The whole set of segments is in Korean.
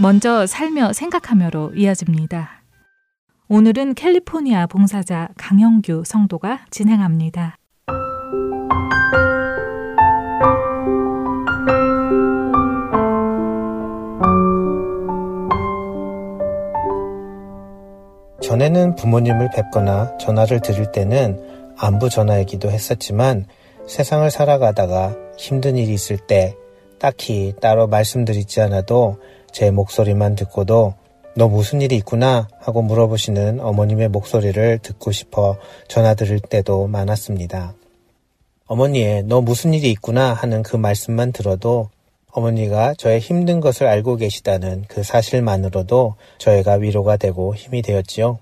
먼저 살며 생각하며로 이어집니다. 오늘은 캘리포니아 봉사자 강영규 성도가 진행합니다. 전에는 부모님을 뵙거나 전화를 드릴 때는 안부 전화이기도 했었지만 세상을 살아가다가 힘든 일이 있을 때 딱히 따로 말씀드리지 않아도 제 목소리만 듣고도 너 무슨 일이 있구나 하고 물어보시는 어머님의 목소리를 듣고 싶어 전화 드릴 때도 많았습니다. 어머니의 너 무슨 일이 있구나 하는 그 말씀만 들어도 어머니가 저의 힘든 것을 알고 계시다는 그 사실만으로도 저희가 위로가 되고 힘이 되었지요.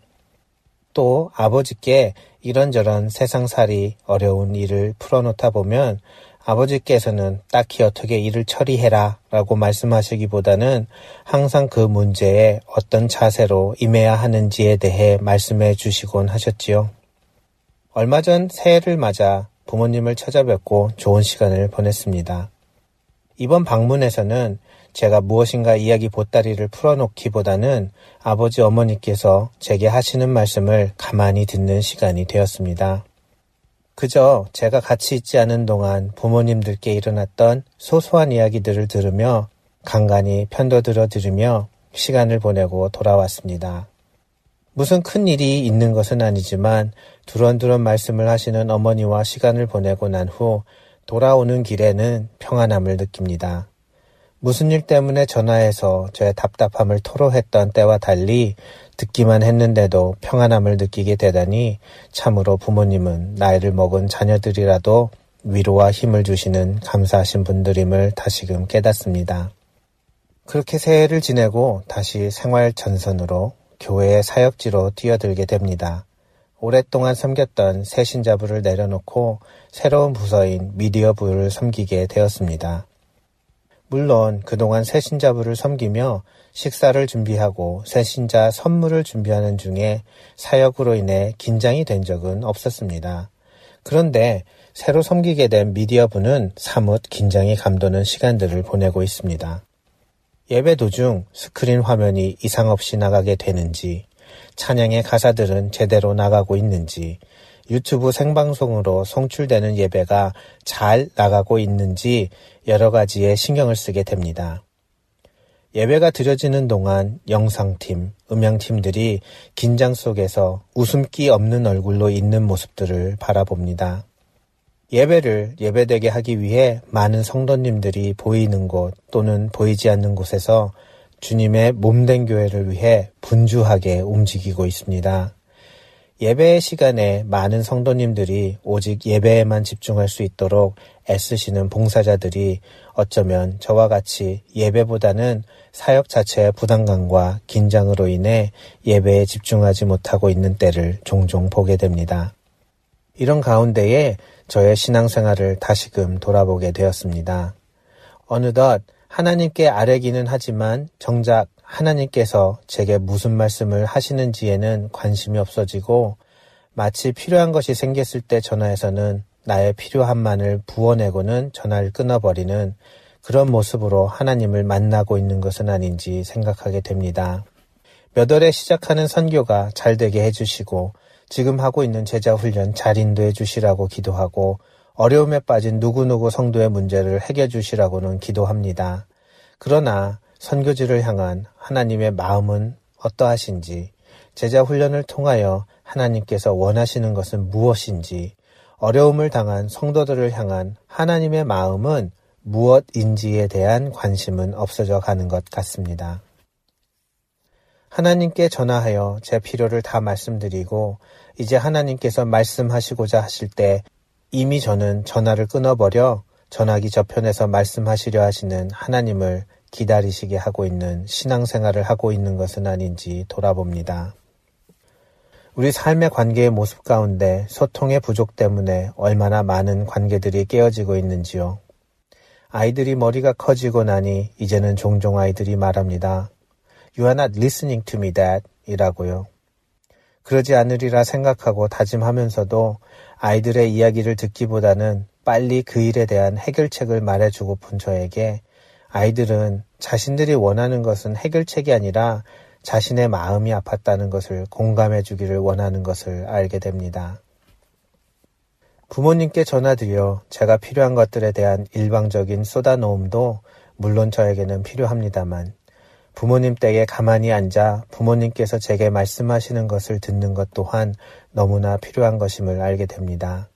또 아버지께 이런저런 세상살이 어려운 일을 풀어놓다 보면 아버지께서는 딱히 어떻게 일을 처리해라 라고 말씀하시기보다는 항상 그 문제에 어떤 자세로 임해야 하는지에 대해 말씀해 주시곤 하셨지요. 얼마 전 새해를 맞아 부모님을 찾아뵙고 좋은 시간을 보냈습니다. 이번 방문에서는 제가 무엇인가 이야기 보따리를 풀어놓기보다는 아버지 어머니께서 제게 하시는 말씀을 가만히 듣는 시간이 되었습니다. 그저 제가 같이 있지 않은 동안 부모님들께 일어났던 소소한 이야기들을 들으며 간간히 편도들어 들으며 시간을 보내고 돌아왔습니다. 무슨 큰 일이 있는 것은 아니지만 두런두런 말씀을 하시는 어머니와 시간을 보내고 난 후 돌아오는 길에는 평안함을 느낍니다. 무슨 일 때문에 전화해서 저의 답답함을 토로했던 때와 달리 듣기만 했는데도 평안함을 느끼게 되다니 참으로 부모님은 나이를 먹은 자녀들이라도 위로와 힘을 주시는 감사하신 분들임을 다시금 깨닫습니다. 그렇게 새해를 지내고 다시 생활 전선으로 교회의 사역지로 뛰어들게 됩니다. 오랫동안 섬겼던 새신자부를 내려놓고 새로운 부서인 미디어부를 섬기게 되었습니다. 물론 그동안 새신자부를 섬기며 식사를 준비하고 새신자 선물을 준비하는 중에 사역으로 인해 긴장이 된 적은 없었습니다. 그런데 새로 섬기게 된 미디어부는 사뭇 긴장이 감도는 시간들을 보내고 있습니다. 예배 도중 스크린 화면이 이상 없이 나가게 되는지, 찬양의 가사들은 제대로 나가고 있는지, 유튜브 생방송으로 송출되는 예배가 잘 나가고 있는지 여러 가지에 신경을 쓰게 됩니다. 예배가 드려지는 동안 영상팀, 음향팀들이 긴장 속에서 웃음기 없는 얼굴로 있는 모습들을 바라봅니다. 예배를 예배되게 하기 위해 많은 성도님들이 보이는 곳 또는 보이지 않는 곳에서 주님의 몸된 교회를 위해 분주하게 움직이고 있습니다. 예배의 시간에 많은 성도님들이 오직 예배에만 집중할 수 있도록 애쓰시는 봉사자들이 어쩌면 저와 같이 예배보다는 사역 자체의 부담감과 긴장으로 인해 예배에 집중하지 못하고 있는 때를 종종 보게 됩니다. 이런 가운데에 저의 신앙생활을 다시금 돌아보게 되었습니다. 어느덧 하나님께 아뢰기는 하지만 정작 하나님께서 제게 무슨 말씀을 하시는지에는 관심이 없어지고 마치 필요한 것이 생겼을 때 전화해서는 나의 필요함만을 부어내고는 전화를 끊어버리는 그런 모습으로 하나님을 만나고 있는 것은 아닌지 생각하게 됩니다. 몇 월에 시작하는 선교가 잘 되게 해주시고 지금 하고 있는 제자 훈련 잘 인도해 주시라고 기도하고 어려움에 빠진 누구누구 성도의 문제를 해결해 주시라고는 기도합니다. 그러나 선교지를 향한 하나님의 마음은 어떠하신지, 제자 훈련을 통하여 하나님께서 원하시는 것은 무엇인지, 어려움을 당한 성도들을 향한 하나님의 마음은 무엇인지에 대한 관심은 없어져 가는 것 같습니다. 하나님께 전화하여 제 필요를 다 말씀드리고 이제 하나님께서 말씀하시고자 하실 때 이미 저는 전화를 끊어버려 전화기 저편에서 말씀하시려 하시는 하나님을 기다리시게 하고 있는 신앙생활을 하고 있는 것은 아닌지 돌아봅니다. 우리 삶의 관계의 모습 가운데 소통의 부족 때문에 얼마나 많은 관계들이 깨어지고 있는지요. 아이들이 머리가 커지고 나니 이제는 종종 아이들이 말합니다. You are not listening to me, dad. 이라고요. 그러지 않으리라 생각하고 다짐하면서도 아이들의 이야기를 듣기보다는 빨리 그 일에 대한 해결책을 말해주고픈 저에게 아이들은 자신들이 원하는 것은 해결책이 아니라 자신의 마음이 아팠다는 것을 공감해 주기를 원하는 것을 알게 됩니다. 부모님께 전화드려 제가 필요한 것들에 대한 일방적인 쏟아놓음도 물론 저에게는 필요합니다만 부모님 댁에 가만히 앉아 부모님께서 제게 말씀하시는 것을 듣는 것 또한 너무나 필요한 것임을 알게 됩니다.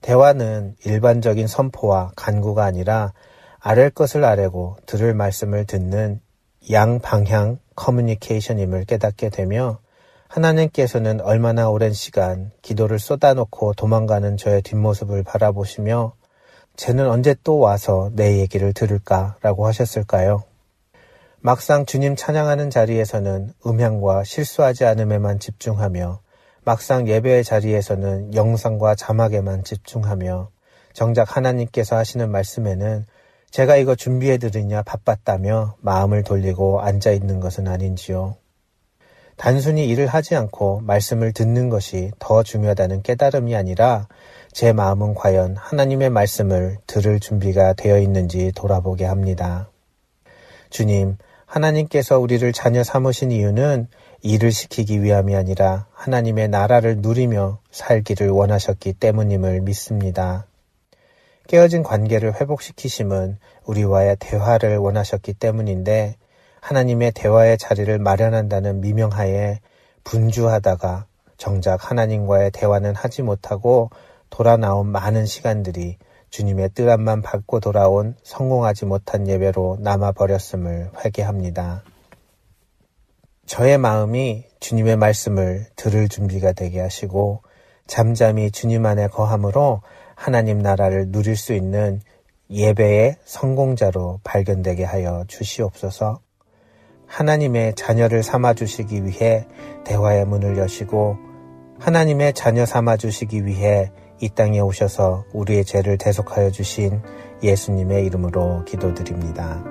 대화는 일반적인 선포와 간구가 아니라 아랠 것을 아뢰고 들을 말씀을 듣는 양방향 커뮤니케이션임을 깨닫게 되며 하나님께서는 얼마나 오랜 시간 기도를 쏟아놓고 도망가는 저의 뒷모습을 바라보시며 쟤는 언제 또 와서 내 얘기를 들을까라고 하셨을까요? 막상 주님 찬양하는 자리에서는 음향과 실수하지 않음에만 집중하며 막상 예배의 자리에서는 영상과 자막에만 집중하며 정작 하나님께서 하시는 말씀에는 제가 이거 준비해 드리냐 바빴다며 마음을 돌리고 앉아 있는 것은 아닌지요. 단순히 일을 하지 않고 말씀을 듣는 것이 더 중요하다는 깨달음이 아니라 제 마음은 과연 하나님의 말씀을 들을 준비가 되어 있는지 돌아보게 합니다. 주님, 하나님께서 우리를 자녀 삼으신 이유는 일을 시키기 위함이 아니라 하나님의 나라를 누리며 살기를 원하셨기 때문임을 믿습니다. 깨어진 관계를 회복시키심은 우리와의 대화를 원하셨기 때문인데 하나님의 대화의 자리를 마련한다는 미명하에 분주하다가 정작 하나님과의 대화는 하지 못하고 돌아 나온 많은 시간들이 주님의 뜻 앞만 밟고 돌아온 성공하지 못한 예배로 남아버렸음을 회개합니다. 저의 마음이 주님의 말씀을 들을 준비가 되게 하시고 잠잠히 주님 안에 거함으로 하나님 나라를 누릴 수 있는 예배의 성공자로 발견되게 하여 주시옵소서. 하나님의 자녀를 삼아 주시기 위해 대화의 문을 여시고 하나님의 자녀 삼아 주시기 위해 이 땅에 오셔서 우리의 죄를 대속하여 주신 예수님의 이름으로 기도드립니다.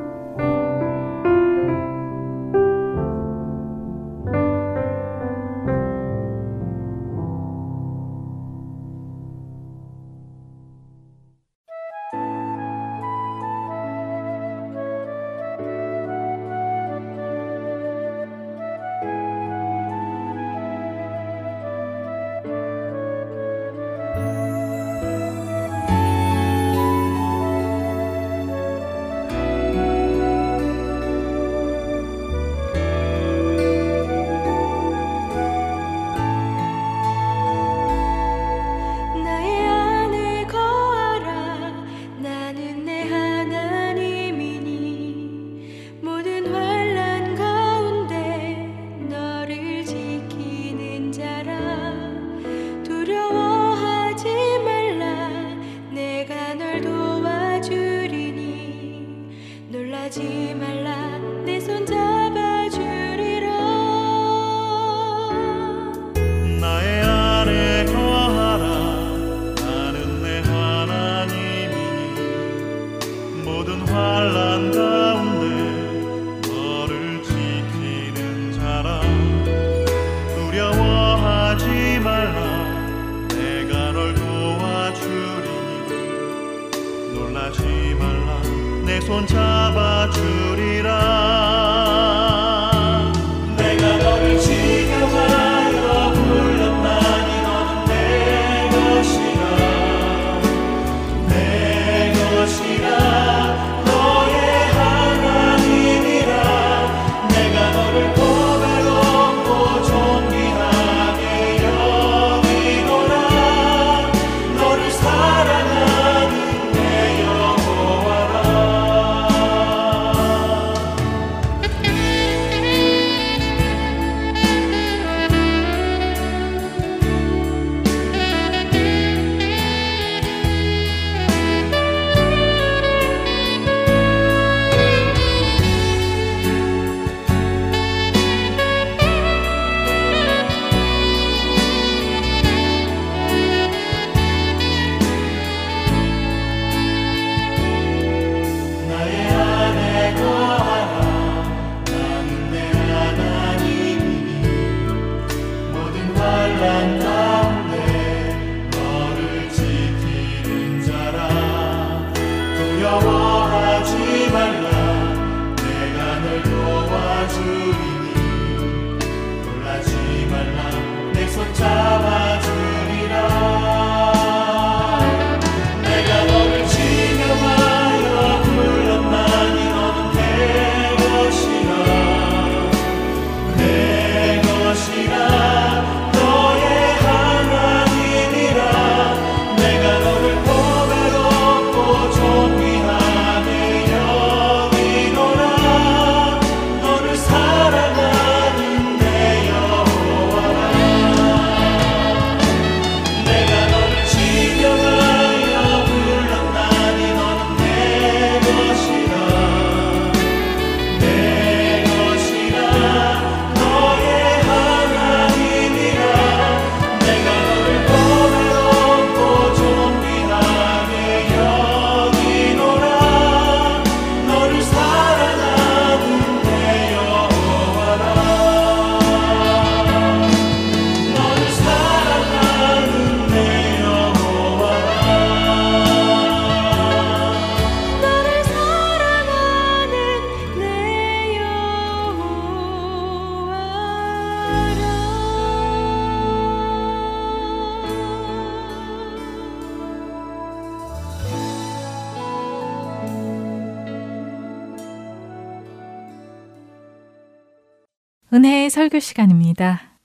은혜의 설교 시간입니다.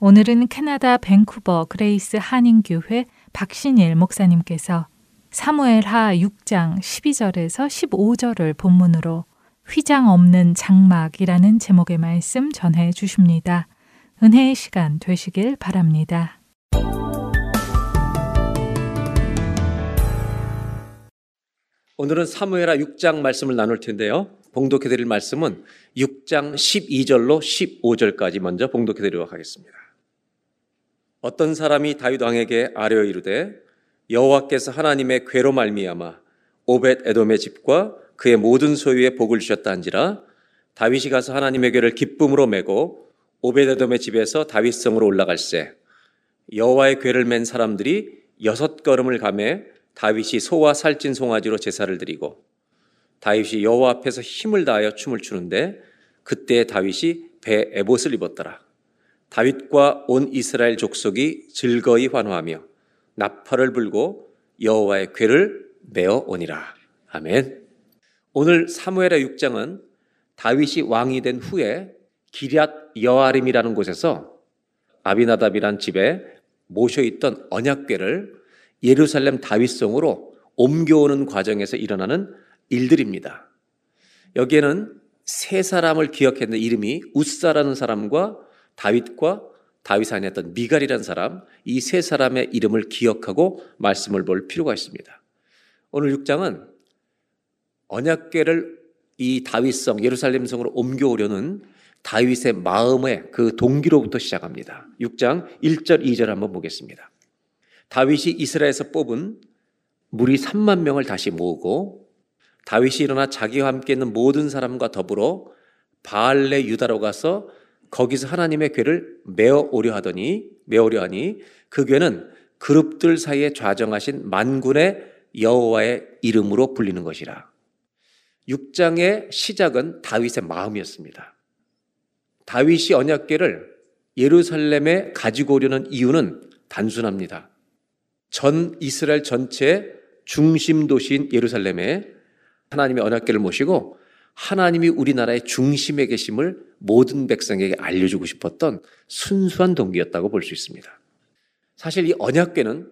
오늘은 캐나다 밴쿠버 그레이스 한인교회 박신일 목사님께서 사무엘 하 6장 12절에서 15절을 본문으로 휘장 없는 장막이라는 제목의 말씀 전해 주십니다. 은혜의 시간 되시길 바랍니다. 오늘은 사무엘하 6장 말씀을 나눌 텐데요. 봉독해 드릴 말씀은 6장 12절로 15절까지 먼저 봉독해 드리도록 하겠습니다. 어떤 사람이 다윗 왕에게 아뢰어 이르되 여호와께서 하나님의 괴로 말미암아 오벳 에돔의 집과 그의 모든 소유에 복을 주셨다 한지라 다윗이 가서 하나님의 괴를 기쁨으로 메고 오벳 에돔의 집에서 다윗성으로 올라갈새 여호와의 괴를 맨 사람들이 여섯 걸음을 가매 다윗이 소와 살찐 송아지로 제사를 드리고 다윗이 여호와 앞에서 힘을 다하여 춤을 추는데 그때 다윗이 배 에봇을 입었더라. 다윗과 온 이스라엘 족속이 즐거이 환호하며 나팔을 불고 여호와의 괴를 메어 오니라. 아멘. 오늘 사무엘의 6장은 다윗이 왕이 된 후에 기럇 여아림이라는 곳에서 아비나답이란 집에 모셔 있던 언약궤를 예루살렘 다윗성으로 옮겨오는 과정에서 일어나는 일들입니다. 여기에는 세 사람을 기억했는 이름이 우사라는 사람과 다윗과 다윗 안에 있던 미갈이라는 사람, 이 세 사람의 이름을 기억하고 말씀을 볼 필요가 있습니다. 오늘 6장은 언약궤를 이 다윗성 예루살렘 성으로 옮겨오려는 다윗의 마음의 그 동기로부터 시작합니다. 6장 1절 2절 한번 보겠습니다. 다윗이 이스라엘에서 뽑은 무리 3만 명을 다시 모으고 다윗이 일어나 자기와 함께 있는 모든 사람과 더불어 바알레 유다로 가서 거기서 하나님의 괴를 메어 오려 하더니 메어려 하니 그 괴는 그룹들 사이에 좌정하신 만군의 여호와의 이름으로 불리는 것이라. 6장의 시작은 다윗의 마음이었습니다. 다윗이 언약궤를 예루살렘에 가지고 오려는 이유는 단순합니다. 전 이스라엘 전체의 중심 도시인 예루살렘에 하나님의 언약궤를 모시고 하나님이 우리나라의 중심에 계심을 모든 백성에게 알려주고 싶었던 순수한 동기였다고 볼 수 있습니다. 사실 이 언약궤는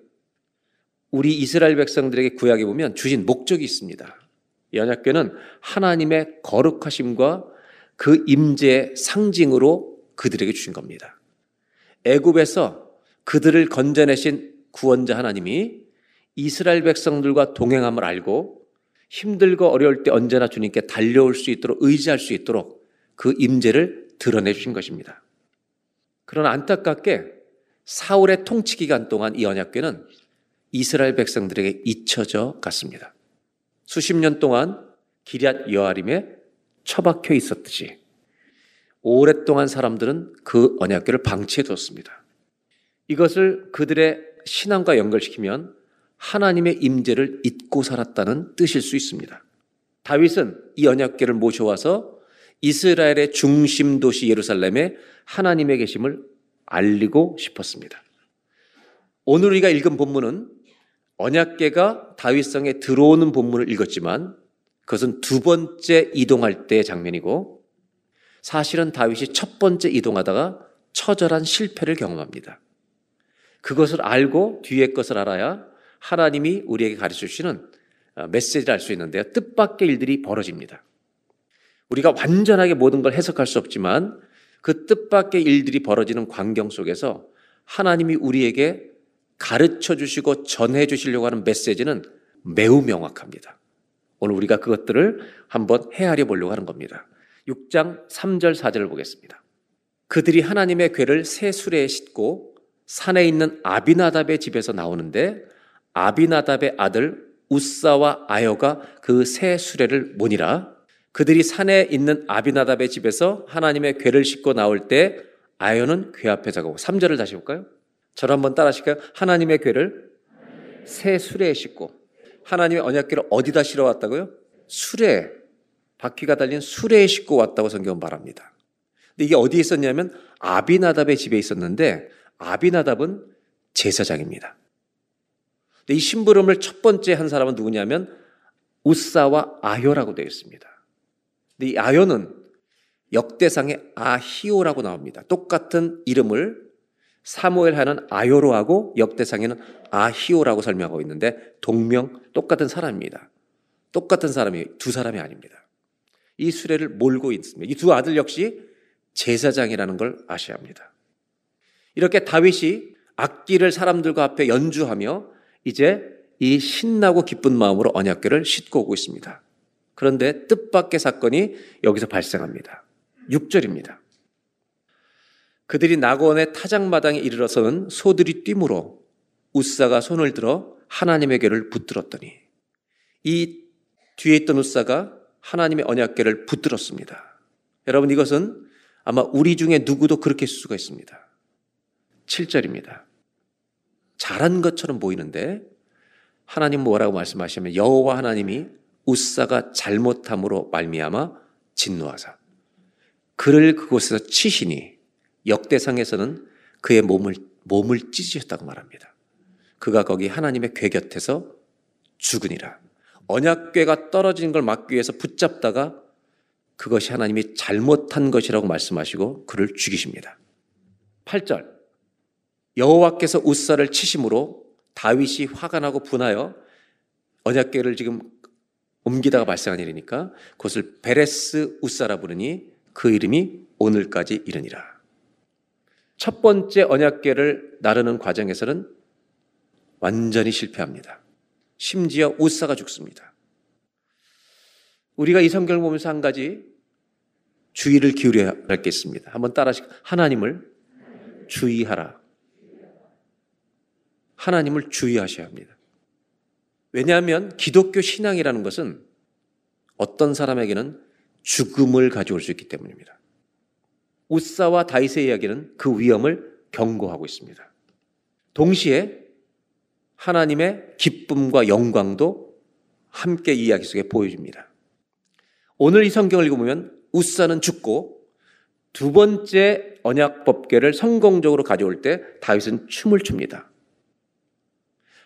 우리 이스라엘 백성들에게 구약에 보면 주신 목적이 있습니다. 이 언약궤는 하나님의 거룩하심과 그 임재의 상징으로 그들에게 주신 겁니다. 애굽에서 그들을 건져내신 구원자 하나님이 이스라엘 백성들과 동행함을 알고 힘들고 어려울 때 언제나 주님께 달려올 수 있도록 의지할 수 있도록 그 임재를 드러내 주신 것입니다. 그러나 안타깝게 사울의 통치 기간 동안 이 언약궤는 이스라엘 백성들에게 잊혀져 갔습니다. 수십 년 동안 기럇 여아림에 처박혀 있었듯이 오랫동안 사람들은 그 언약궤를 방치해 뒀습니다. 이것을 그들의 신앙과 연결시키면 하나님의 임재를 잊고 살았다는 뜻일 수 있습니다. 다윗은 이 언약궤를 모셔와서 이스라엘의 중심 도시 예루살렘에 하나님의 계심을 알리고 싶었습니다. 오늘 우리가 읽은 본문은 언약계가 다윗성에 들어오는 본문을 읽었지만 그것은 두 번째 이동할 때의 장면이고 사실은 다윗이 첫 번째 이동하다가 처절한 실패를 경험합니다. 그것을 알고 뒤의 것을 알아야 하나님이 우리에게 가르쳐 주시는 어, 메시지를 알 수 있는데요. 뜻밖의 일들이 벌어집니다. 우리가 완전하게 모든 걸 해석할 수 없지만 그 뜻밖의 일들이 벌어지는 광경 속에서 하나님이 우리에게 가르쳐 주시고 전해 주시려고 하는 메시지는 매우 명확합니다. 오늘 우리가 그것들을 한번 헤아려 보려고 하는 겁니다. 6장 3절 4절을 보겠습니다. 그들이 하나님의 괴를 새 수레에 싣고 산에 있는 아비나답의 집에서 나오는데 아비나답의 아들 우사와 아여가 그새 수레를 모니라 그들이 산에 있는 아비나답의 집에서 하나님의 괴를 싣고 나올 때 아여는 괴 앞에 서고 3절을 다시 볼까요? 저를 한번 따라 하실까요? 하나님의 괴를 새 수레에 싣고 하나님의 언약궤를 어디다 실어 왔다고요? 수레 바퀴가 달린 수레에 싣고 왔다고 성경은 말합니다. 근데 이게 어디에 있었냐면 아비나답의 집에 있었는데 아비나답은 제사장입니다. 이 심부름을 첫 번째 한 사람은 누구냐면 우사와 아효라고 되어 있습니다. 근데 이 아효는 역대상의 아히오라고 나옵니다. 똑같은 이름을 사무엘 하는 아효로 하고 역대상에는 아히오라고 설명하고 있는데 동명 똑같은 사람입니다. 똑같은 사람이 두 사람이 아닙니다. 이 수레를 몰고 있습니다. 이 두 아들 역시 제사장이라는 걸 아셔야 합니다. 이렇게 다윗이 악기를 사람들과 앞에 연주하며 이제 이 신나고 기쁜 마음으로 언약궤를 싣고 오고 있습니다. 그런데 뜻밖의 사건이 여기서 발생합니다. 6절입니다. 그들이 낙원의 타작마당에 이르러서는 소들이 뛰므로 우사가 손을 들어 하나님의 궤를 붙들었더니 이 뒤에 있던 우사가 하나님의 언약궤를 붙들었습니다. 여러분 이것은 아마 우리 중에 누구도 그렇게 쓸 수가 있습니다. 7절입니다. 잘한 것처럼 보이는데 하나님 뭐라고 말씀하시면 여호와 하나님이 우사가 잘못함으로 말미암아 진노하사 그를 그곳에서 치시니 역대상에서는 그의 몸을 몸을 찢으셨다고 말합니다. 그가 거기 하나님의 궤 곁에서 죽으니라. 언약궤가 떨어지는 걸 막기 위해서 붙잡다가 그것이 하나님이 잘못한 것이라고 말씀하시고 그를 죽이십니다. 8절. 여호와께서 우사를 치심으로 다윗이 화가 나고 분하여 언약궤를 지금 옮기다가 발생한 일이니까 그것을 베레스 우사라 부르니 그 이름이 오늘까지 이르니라. 첫 번째 언약궤를 나르는 과정에서는 완전히 실패합니다. 심지어 우사가 죽습니다. 우리가 이 성경을 보면서 한 가지 주의를 기울여야 할 게 있습니다. 한번 따라 하시 하나님을 주의하라. 하나님을 주의하셔야 합니다. 왜냐하면 기독교 신앙이라는 것은 어떤 사람에게는 죽음을 가져올 수 있기 때문입니다. 우사와 다윗의 이야기는 그 위험을 경고하고 있습니다. 동시에 하나님의 기쁨과 영광도 함께 이야기 속에 보여줍니다. 오늘 이 성경을 읽어보면 우사는 죽고 두 번째 언약 법궤를 성공적으로 가져올 때 다윗은 춤을 춥니다.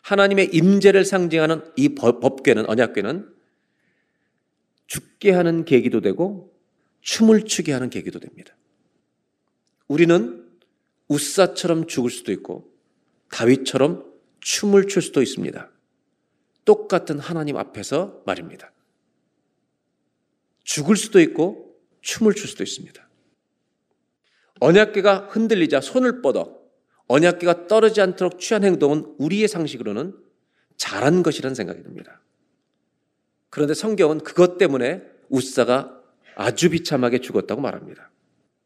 하나님의 임재를 상징하는 이 법궤는 언약궤는 죽게 하는 계기도 되고 춤을 추게 하는 계기도 됩니다. 우리는 우사처럼 죽을 수도 있고 다윗처럼 춤을 출 수도 있습니다. 똑같은 하나님 앞에서 말입니다. 죽을 수도 있고 춤을 출 수도 있습니다. 언약계가 흔들리자 손을 뻗어 언약계가 떨어지지 않도록 취한 행동은 우리의 상식으로는 잘한 것이라는 생각이 듭니다. 그런데 성경은 그것 때문에 우사가 아주 비참하게 죽었다고 말합니다.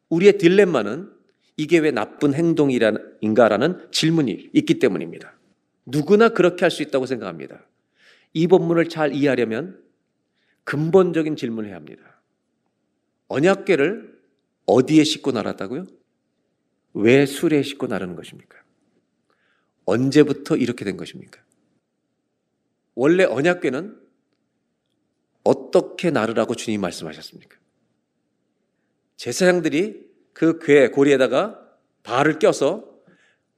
우리의 딜레마는 이게 왜 나쁜 행동인가라는 질문이 있기 때문입니다. 누구나 그렇게 할 수 있다고 생각합니다. 이 본문을 잘 이해하려면 근본적인 질문을 해야 합니다. 언약계를 어디에 싣고 날았다고요? 왜 수레에 싣고 나르는 것입니까? 언제부터 이렇게 된 것입니까? 원래 언약궤는 어떻게 나르라고 주님 말씀하셨습니까? 제사장들이 그 궤 고리에다가 발을 껴서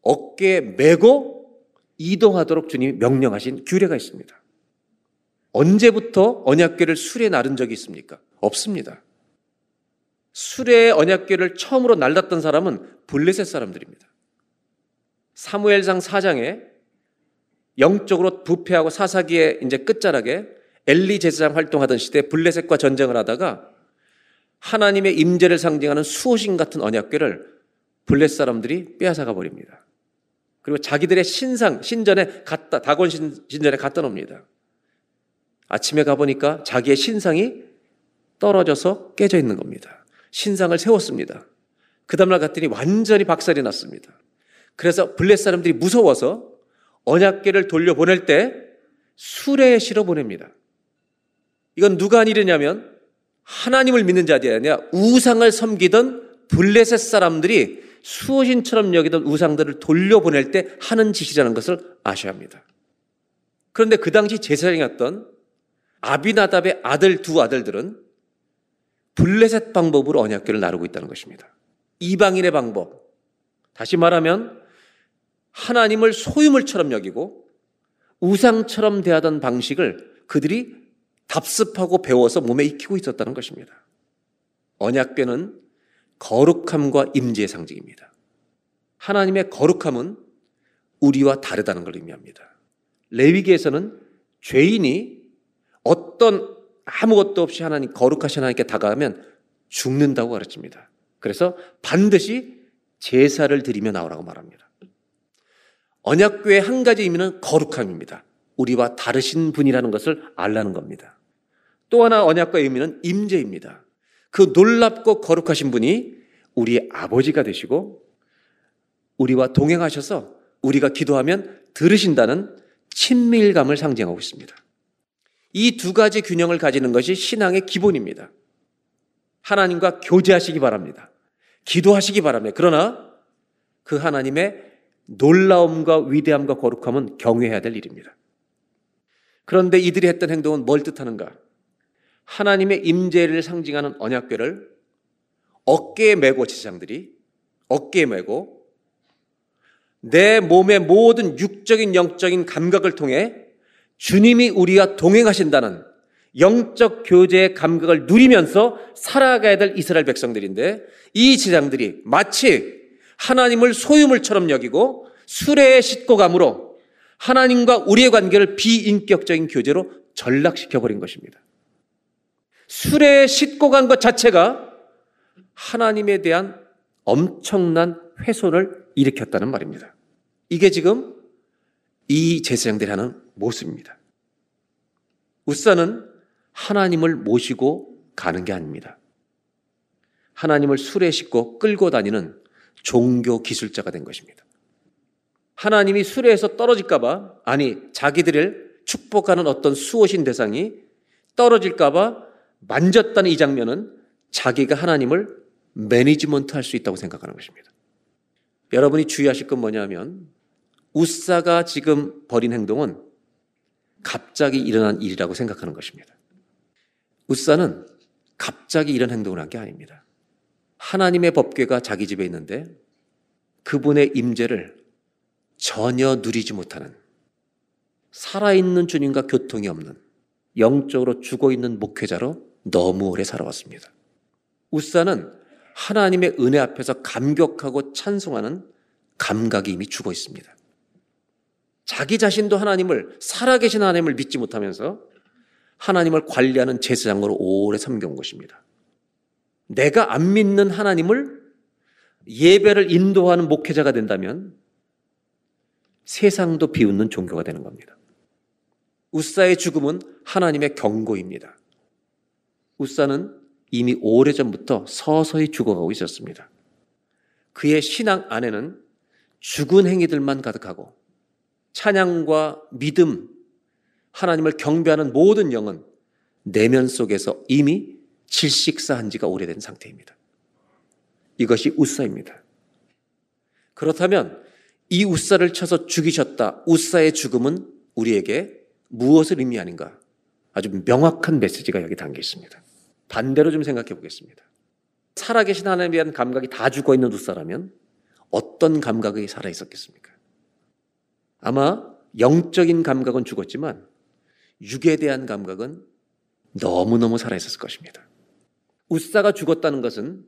어깨에 메고 이동하도록 주님이 명령하신 규례가 있습니다. 언제부터 언약궤를 술에 나른 적이 있습니까? 없습니다. 술의 언약궤를 처음으로 날랐던 사람은 블레셋 사람들입니다. 사무엘상 4장에 영적으로 부패하고 사사기의 이제 끝자락에 엘리 제사장 활동하던 시대 블레셋과 전쟁을 하다가 하나님의 임재를 상징하는 수호신 같은 언약궤를 블레셋 사람들이 빼앗아가 버립니다. 그리고 자기들의 신상 신전에 갖다 다곤 신전에 갖다 놓습니다. 아침에 가 보니까 자기의 신상이 떨어져서 깨져 있는 겁니다. 신상을 세웠습니다. 그 다음날 갔더니 완전히 박살이 났습니다. 그래서 블레 사람들이 무서워서 언약계를 돌려보낼 때 수레에 실어 보냅니다. 이건 누가 한 일이냐면 하나님을 믿는 자들이 아니라 우상을 섬기던 블레셋 사람들이 수호신처럼 여기던 우상들을 돌려보낼 때 하는 짓이라는 것을 아셔야 합니다. 그런데 그 당시 제사장이었던 아비나답의 아들 두 아들들은 블레셋 방법으로 언약궤를 나르고 있다는 것입니다. 이방인의 방법. 다시 말하면 하나님을 소유물처럼 여기고 우상처럼 대하던 방식을 그들이 답습하고 배워서 몸에 익히고 있었다는 것입니다. 언약궤는 거룩함과 임재의 상징입니다. 하나님의 거룩함은 우리와 다르다는 걸 의미합니다. 레위기에서는 죄인이 어떤 아무것도 없이 하나님 거룩하신 하나님께 다가가면 죽는다고 가르칩니다. 그래서 반드시 제사를 드리며 나오라고 말합니다. 언약궤의 한 가지 의미는 거룩함입니다. 우리와 다르신 분이라는 것을 알라는 겁니다. 또 하나 언약과의 의미는 임재입니다. 그 놀랍고 거룩하신 분이 우리의 아버지가 되시고 우리와 동행하셔서 우리가 기도하면 들으신다는 친밀감을 상징하고 있습니다. 이 두 가지 균형을 가지는 것이 신앙의 기본입니다. 하나님과 교제하시기 바랍니다. 기도하시기 바랍니다. 그러나 그 하나님의 놀라움과 위대함과 거룩함은 경외해야 될 일입니다. 그런데 이들이 했던 행동은 뭘 뜻하는가? 하나님의 임재를 상징하는 언약궤를 어깨에 메고 제사장들이 어깨에 메고 내 몸의 모든 육적인 영적인 감각을 통해 주님이 우리와 동행하신다는 영적 교제의 감각을 누리면서 살아가야 될 이스라엘 백성들인데 이 제장들이 마치 하나님을 소유물처럼 여기고 수레에 싣고 감으로 하나님과 우리의 관계를 비인격적인 교제로 전락시켜 버린 것입니다. 수레에 싣고 간 것 자체가 하나님에 대한 엄청난 훼손을 일으켰다는 말입니다. 이게 지금 이 제사장들이 하는 모습입니다. 우사는 하나님을 모시고 가는 게 아닙니다. 하나님을 술에 싣고 끌고 다니는 종교 기술자가 된 것입니다. 하나님이 수레에서 떨어질까봐, 아니, 자기들을 축복하는 어떤 수호신 대상이 떨어질까봐 만졌다는 이 장면은 자기가 하나님을 매니지먼트 할 수 있다고 생각하는 것입니다. 여러분이 주의하실 건 뭐냐면 우사가 지금 벌인 행동은 갑자기 일어난 일이라고 생각하는 것입니다. 우사는 갑자기 이런 행동을 한 게 아닙니다. 하나님의 법궤가 자기 집에 있는데 그분의 임재를 전혀 누리지 못하는 살아있는 주님과 교통이 없는 영적으로 죽어 있는 목회자로 너무 오래 살아왔습니다. 우사는 하나님의 은혜 앞에서 감격하고 찬송하는 감각이 이미 죽어 있습니다. 자기 자신도 하나님을 살아계신 하나님을 믿지 못하면서 하나님을 관리하는 제사장으로 오래 섬겨온 것입니다. 내가 안 믿는 하나님을 예배를 인도하는 목회자가 된다면 세상도 비웃는 종교가 되는 겁니다. 우사의 죽음은 하나님의 경고입니다. 우사는 이미 오래전부터 서서히 죽어가고 있었습니다. 그의 신앙 안에는 죽은 행위들만 가득하고 찬양과 믿음, 하나님을 경배하는 모든 영은 내면 속에서 이미 질식사한 지가 오래된 상태입니다. 이것이 우사입니다. 그렇다면 이 우사를 쳐서 죽이셨다. 우사의 죽음은 우리에게 무엇을 의미하는가? 아주 명확한 메시지가 여기 담겨 있습니다. 반대로 좀 생각해 보겠습니다. 살아계신 하나님에 대한 감각이 다 죽어 있는 우사라면 어떤 감각이 살아 있었겠습니까? 아마 영적인 감각은 죽었지만 육에 대한 감각은 너무너무 살아 있었을 것입니다. 우사가 죽었다는 것은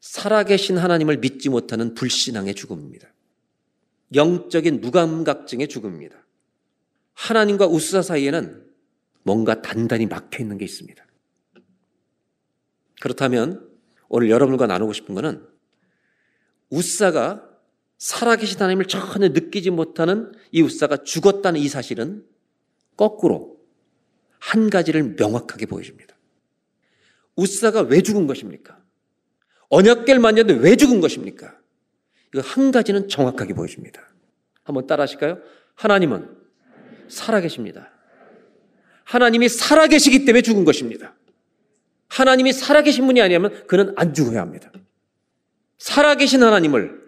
살아계신 하나님을 믿지 못하는 불신앙의 죽음입니다. 영적인 무감각증의 죽음입니다. 하나님과 우사 사이에는 뭔가 단단히 막혀 있는 게 있습니다. 그렇다면 오늘 여러분과 나누고 싶은 것은 우사가 살아계신 하나님을 전혀 느끼지 못하는 이 우사가 죽었다는 이 사실은 거꾸로 한 가지를 명확하게 보여줍니다. 우사가 왜 죽은 것입니까? 언약계를 만졌는데 왜 죽은 것입니까? 이거 한 가지는 정확하게 보여줍니다. 한번 따라 하실까요? 하나님은 살아계십니다. 하나님이 살아계시기 때문에 죽은 것입니다. 하나님이 살아계신 분이 아니면 그는 안 죽어야 합니다. 살아계신 하나님을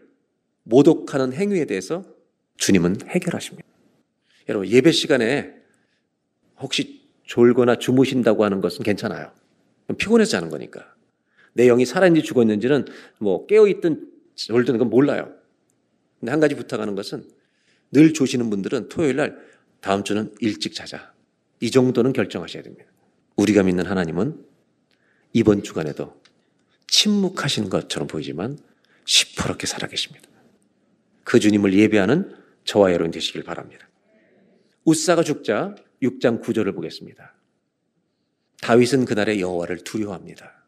모독하는 행위에 대해서 주님은 해결하십니다. 여러분, 예배 시간에 혹시 졸거나 주무신다고 하는 것은 괜찮아요. 피곤해서 자는 거니까. 내 영이 살아있는지 죽었는지는 뭐 깨어있든 졸든 건 몰라요. 근데 한 가지 부탁하는 것은 늘 조시는 분들은 토요일 날 다음 주는 일찍 자자. 이 정도는 결정하셔야 됩니다. 우리가 믿는 하나님은 이번 주간에도 침묵하신 것처럼 보이지만 시퍼렇게 살아계십니다. 그 주님을 예배하는 저와 여러분 되시길 바랍니다. 우사가 죽자 6장 9절을 보겠습니다. 다윗은 그날의 여호와를 두려워합니다.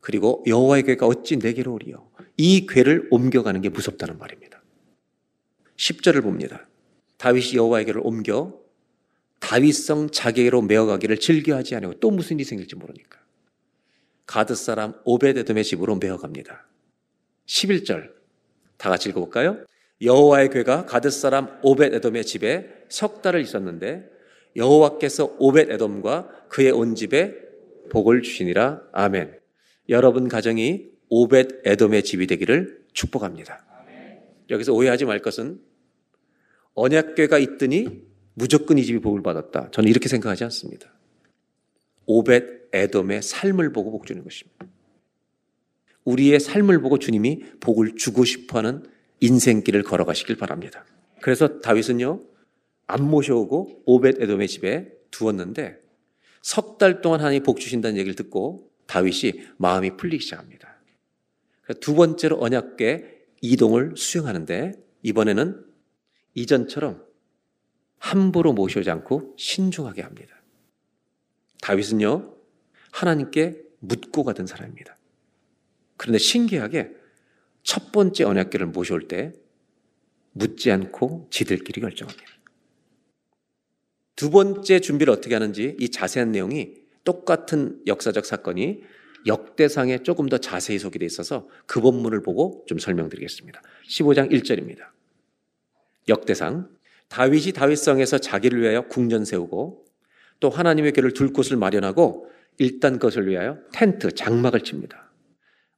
그리고 여호와의 괴가 어찌 내게로 오리요. 이 괴를 옮겨가는 게 무섭다는 말입니다. 10절을 봅니다. 다윗이 여호와의 괴를 옮겨 다윗성 자기로 메어가기를 즐겨하지 않고 또 무슨 일이 생길지 모르니까. 가드 사람 오베데돔의 집으로 메어갑니다. 11절 다 같이 읽어볼까요? 여호와의 괴가 가드 사람 오벳 에돔의 집에 석 달을 있었는데 여호와께서 오벳 에돔과 그의 온 집에 복을 주시니라. 아멘. 여러분 가정이 오벳 에돔의 집이 되기를 축복합니다. 여기서 오해하지 말 것은 언약궤가 있더니 무조건 이 집이 복을 받았다. 저는 이렇게 생각하지 않습니다. 오벳 에돔의 삶을 보고 복 주는 것입니다. 우리의 삶을 보고 주님이 복을 주고 싶어하는 인생길을 걸어가시길 바랍니다. 그래서 다윗은요 안 모셔오고 오벳 에돔의 집에 두었는데 석 달 동안 하나님 복 주신다는 얘기를 듣고 다윗이 마음이 풀리기 시작합니다. 두 번째로 언약계 이동을 수행하는데 이번에는 이전처럼 함부로 모셔오지 않고 신중하게 합니다. 다윗은요 하나님께 묻고 가던 사람입니다. 그런데 신기하게 첫 번째 언약계를 모셔올 때 묻지 않고 지들끼리 결정합니다. 두 번째 준비를 어떻게 하는지 이 자세한 내용이 똑같은 역사적 사건이 역대상에 조금 더 자세히 소개되어 있어서 그 본문을 보고 좀 설명드리겠습니다. 15장 1절입니다. 역대상 다윗이 다윗성에서 자기를 위하여 궁전 세우고 또 하나님의 교를 둘 곳을 마련하고 일단 그것을 위하여 텐트 장막을 칩니다.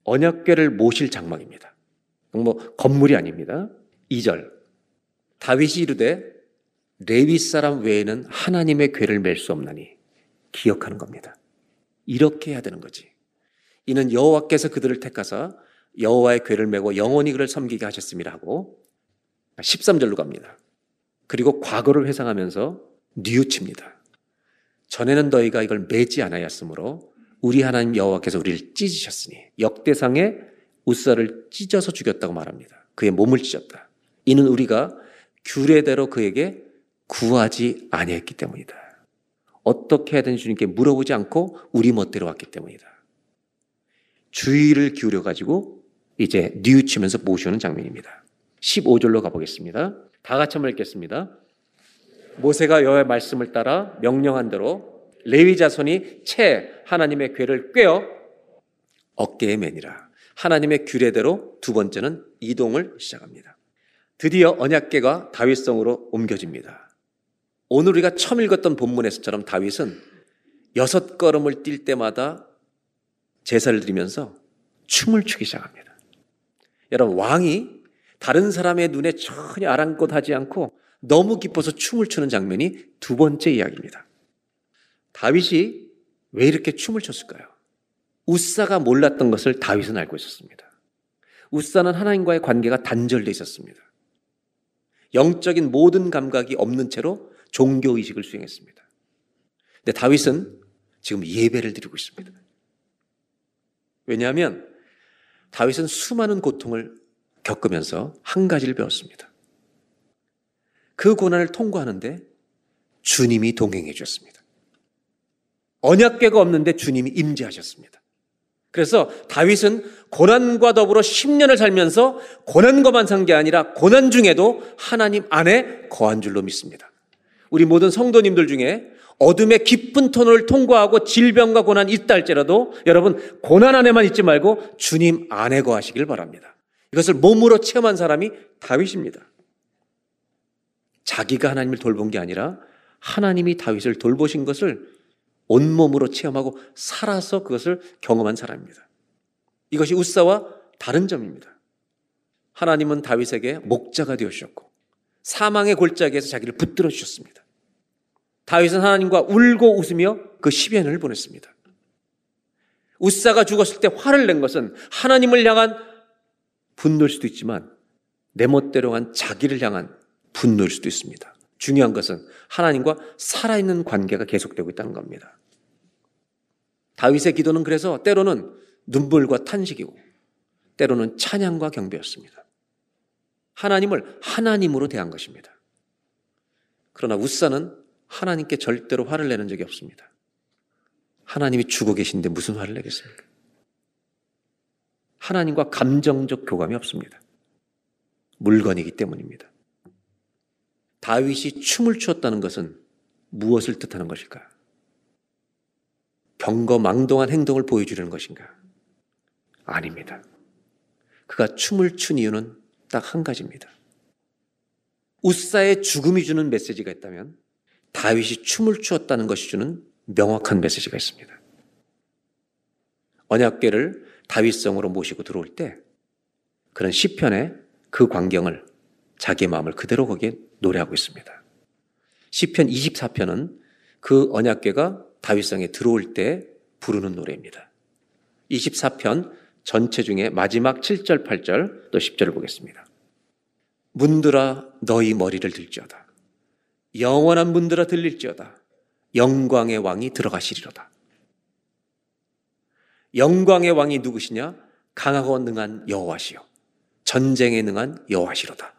언약궤를 모실 장막입니다. 뭐 건물이 아닙니다. 2절 다윗이 이르되 레위 사람 외에는 하나님의 궤를 맬 수 없나니 기억하는 겁니다. 이렇게 해야 되는 거지. 이는 여호와께서 그들을 택하사 여호와의 궤를 메고 영원히 그를 섬기게 하셨습니다 하고 13절로 갑니다. 그리고 과거를 회상하면서 뉘우칩니다. 전에는 너희가 이걸 매지 않아였으므로 우리 하나님 여호와께서 우리를 찢으셨으니 역대상에 우사를 찢어서 죽였다고 말합니다. 그의 몸을 찢었다. 이는 우리가 규례대로 그에게 구하지 아니했기 때문이다. 어떻게 해야 되는지 주님께 물어보지 않고 우리 멋대로 왔기 때문이다. 주의를 기울여 가지고 이제 뉘우치면서 모시는 장면입니다. 15절로 가보겠습니다. 다 같이 한번 읽겠습니다. 모세가 여호와의 말씀을 따라 명령한 대로 레위 자손이 채 하나님의 괴를 꿰어 어깨에 매니라. 하나님의 규례대로 두 번째는 이동을 시작합니다. 드디어 언약계가 다윗성으로 옮겨집니다. 오늘 우리가 처음 읽었던 본문에서처럼 다윗은 여섯 걸음을 뛸 때마다 제사를 드리면서 춤을 추기 시작합니다. 여러분, 왕이 다른 사람의 눈에 전혀 아랑곳하지 않고 너무 기뻐서 춤을 추는 장면이 두 번째 이야기입니다. 다윗이 왜 이렇게 춤을 췄을까요? 우사가 몰랐던 것을 다윗은 알고 있었습니다. 우사는 하나님과의 관계가 단절돼 있었습니다. 영적인 모든 감각이 없는 채로 종교 의식을 수행했습니다. 근데 다윗은 지금 예배를 드리고 있습니다. 왜냐하면 다윗은 수많은 고통을 겪으면서 한 가지를 배웠습니다. 그 고난을 통과하는데 주님이 동행해 주셨습니다. 언약궤가 없는데 주님이 임재하셨습니다. 그래서 다윗은 고난과 더불어 10년을 살면서 고난과만 산 게 아니라 고난 중에도 하나님 안에 거한 줄로 믿습니다. 우리 모든 성도님들 중에 어둠의 깊은 터널을 통과하고 질병과 고난 있다 할지라도 여러분 고난 안에만 있지 말고 주님 안에 거하시길 바랍니다. 이것을 몸으로 체험한 사람이 다윗입니다. 자기가 하나님을 돌본 게 아니라 하나님이 다윗을 돌보신 것을 온몸으로 체험하고 살아서 그것을 경험한 사람입니다. 이것이 우사와 다른 점입니다. 하나님은 다윗에게 목자가 되어 주셨고 사망의 골짜기에서 자기를 붙들어 주셨습니다. 다윗은 하나님과 울고 웃으며 그 시변을 보냈습니다. 우사가 죽었을 때 화를 낸 것은 하나님을 향한 분노일 수도 있지만 내 멋대로 한 자기를 향한 분노일 수도 있습니다. 중요한 것은 하나님과 살아있는 관계가 계속되고 있다는 겁니다. 다윗의 기도는 그래서 때로는 눈물과 탄식이고 때로는 찬양과 경배였습니다. 하나님을 하나님으로 대한 것입니다. 그러나 우사는 하나님께 절대로 화를 내는 적이 없습니다. 하나님이 죽어 계신데 무슨 화를 내겠습니까? 하나님과 감정적 교감이 없습니다. 물건이기 때문입니다. 다윗이 춤을 추었다는 것은 무엇을 뜻하는 것일까? 경거 망동한 행동을 보여주려는 것인가? 아닙니다. 그가 춤을 춘 이유는 딱 한 가지입니다. 우사의 죽음이 주는 메시지가 있다면 다윗이 춤을 추었다는 것이 주는 명확한 메시지가 있습니다. 언약궤를 다윗성으로 모시고 들어올 때 그런 시편의 그 광경을 자기의 마음을 그대로 거기에 노래하고 있습니다. 시편 24편은 그 언약궤가 다윗성에 들어올 때 부르는 노래입니다. 24편 전체 중에 마지막 7절, 8절 또 10절을 보겠습니다. 문들아 너희 머리를 들지어다. 영원한 문들아 들릴지어다. 영광의 왕이 들어가시리로다. 영광의 왕이 누구시냐? 강하고 능한 여호와시요. 전쟁에 능한 여호와시로다.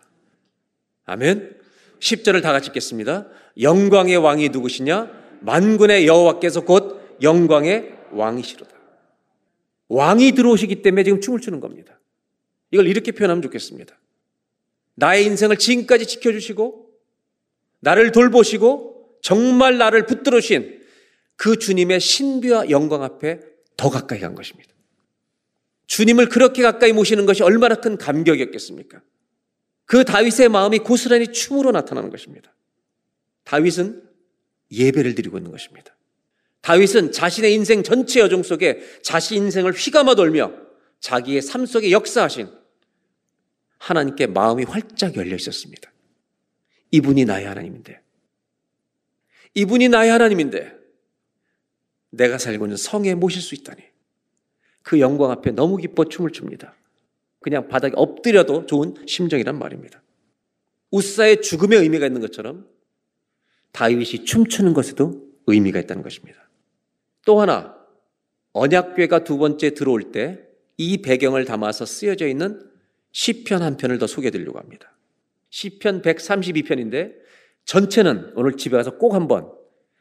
아멘. 10절을 다 같이 읽겠습니다. 영광의 왕이 누구시냐? 만군의 여호와께서 곧 영광의 왕이시로다. 왕이 들어오시기 때문에 지금 춤을 추는 겁니다. 이걸 이렇게 표현하면 좋겠습니다. 나의 인생을 지금까지 지켜주시고 나를 돌보시고 정말 나를 붙들으신 그 주님의 신비와 영광 앞에 더 가까이 간 것입니다. 주님을 그렇게 가까이 모시는 것이 얼마나 큰 감격이었겠습니까? 그 다윗의 마음이 고스란히 춤으로 나타나는 것입니다. 다윗은 예배를 드리고 있는 것입니다. 다윗은 자신의 인생 전체 여정 속에 자신 인생을 휘감아 돌며 자기의 삶 속에 역사하신 하나님께 마음이 활짝 열려 있었습니다. 이분이 나의 하나님인데. 이분이 나의 하나님인데. 내가 살고 있는 성에 모실 수 있다니. 그 영광 앞에 너무 기뻐 춤을 춥니다. 그냥 바닥에 엎드려도 좋은 심정이란 말입니다. 우사의 죽음의 의미가 있는 것처럼 다윗이 춤추는 것에도 의미가 있다는 것입니다. 또 하나 언약궤가 두 번째 들어올 때 이 배경을 담아서 쓰여져 있는 시편 한 편을 더 소개해 드리려고 합니다. 시편 132편인데 전체는 오늘 집에 가서 꼭 한번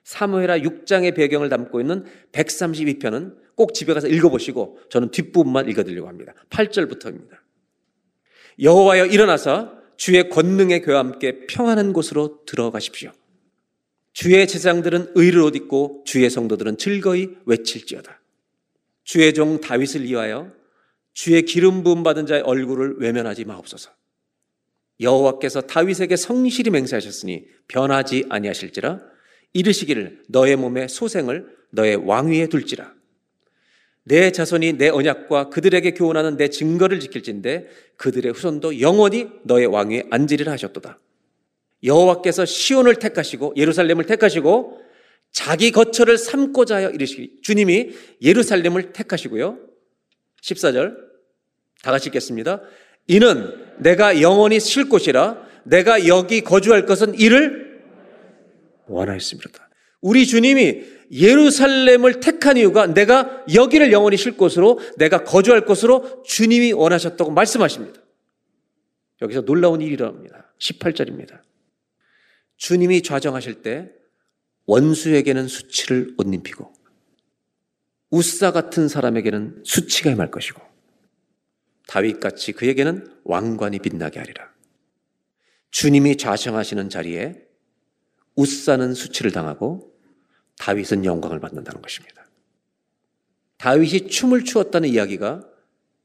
사무엘하 6장의 배경을 담고 있는 132편은 꼭 집에 가서 읽어보시고 저는 뒷부분만 읽어드리려고 합니다. 8절부터입니다. 여호와여 일어나서 주의 권능의 교와 함께 평안한 곳으로 들어가십시오. 주의 제장들은 의를 옷 입고 주의 성도들은 즐거이 외칠지어다. 주의 종 다윗을 위하여 주의 기름 부음 받은 자의 얼굴을 외면하지 마옵소서. 여호와께서 다윗에게 성실히 맹세하셨으니 변하지 아니하실지라 이르시기를 너의 몸에 소생을 너의 왕위에 둘지라 내 자손이 내 언약과 그들에게 교훈하는 내 증거를 지킬진데 그들의 후손도 영원히 너의 왕위에 앉으리라 하셨도다. 여호와께서 시온을 택하시고 예루살렘을 택하시고 자기 거처를 삼고자 하여 이르시기 주님이 예루살렘을 택하시고요. 14절 다 같이 읽겠습니다. 이는 내가 영원히 쉴 곳이라 내가 여기 거주할 것은 이를 원하였습니다. 우리 주님이 예루살렘을 택한 이유가 내가 여기를 영원히 쉴 곳으로 내가 거주할 곳으로 주님이 원하셨다고 말씀하십니다. 여기서 놀라운 일이 일어납니다. 18절입니다. 주님이 좌정하실 때 원수에게는 수치를 옷 입히고 우사 같은 사람에게는 수치가 임할 것이고 다윗같이 그에게는 왕관이 빛나게 하리라. 주님이 좌정하시는 자리에 우사는 수치를 당하고 다윗은 영광을 받는다는 것입니다. 다윗이 춤을 추었다는 이야기가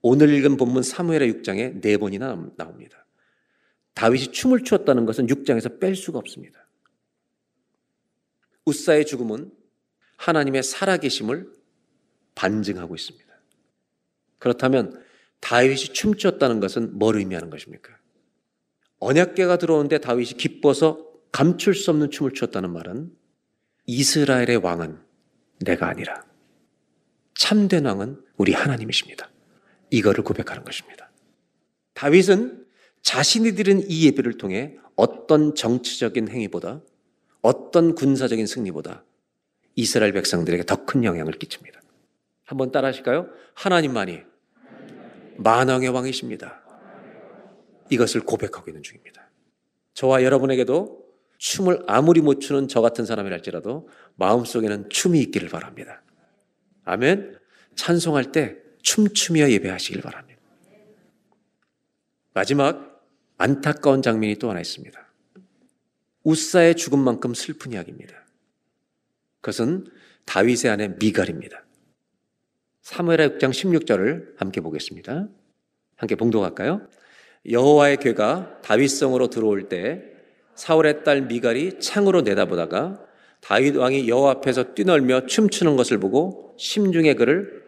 오늘 읽은 본문 사무엘의 6장에 네 번이나 나옵니다. 다윗이 춤을 추었다는 것은 6장에서 뺄 수가 없습니다. 우사의 죽음은 하나님의 살아계심을 반증하고 있습니다. 그렇다면 다윗이 춤추었다는 것은 뭘 의미하는 것입니까? 언약계가 들어오는데 다윗이 기뻐서 감출 수 없는 춤을 추었다는 말은 이스라엘의 왕은 내가 아니라 참된 왕은 우리 하나님이십니다. 이거를 고백하는 것입니다. 다윗은 자신이 드린 이 예배를 통해 어떤 정치적인 행위보다 어떤 군사적인 승리보다 이스라엘 백성들에게 더 큰 영향을 끼칩니다. 한번 따라 하실까요? 하나님만이 만왕의 왕이십니다. 이것을 고백하고 있는 중입니다. 저와 여러분에게도 춤을 아무리 못 추는 저 같은 사람이랄지라도 마음속에는 춤이 있기를 바랍니다. 아멘. 찬송할 때 춤추며 예배하시길 바랍니다. 마지막 안타까운 장면이 또 하나 있습니다. 우사의 죽음만큼 슬픈 이야기입니다. 그것은 다윗의 아내 미갈입니다. 사무엘하 6장 16절을 함께 보겠습니다. 함께 봉독할까요? 여호와의 괴가 다윗성으로 들어올 때 사울의 딸 미갈이 창으로 내다보다가 다윗 왕이 여호와 앞에서 뛰놀며 춤추는 것을 보고 심중에 그를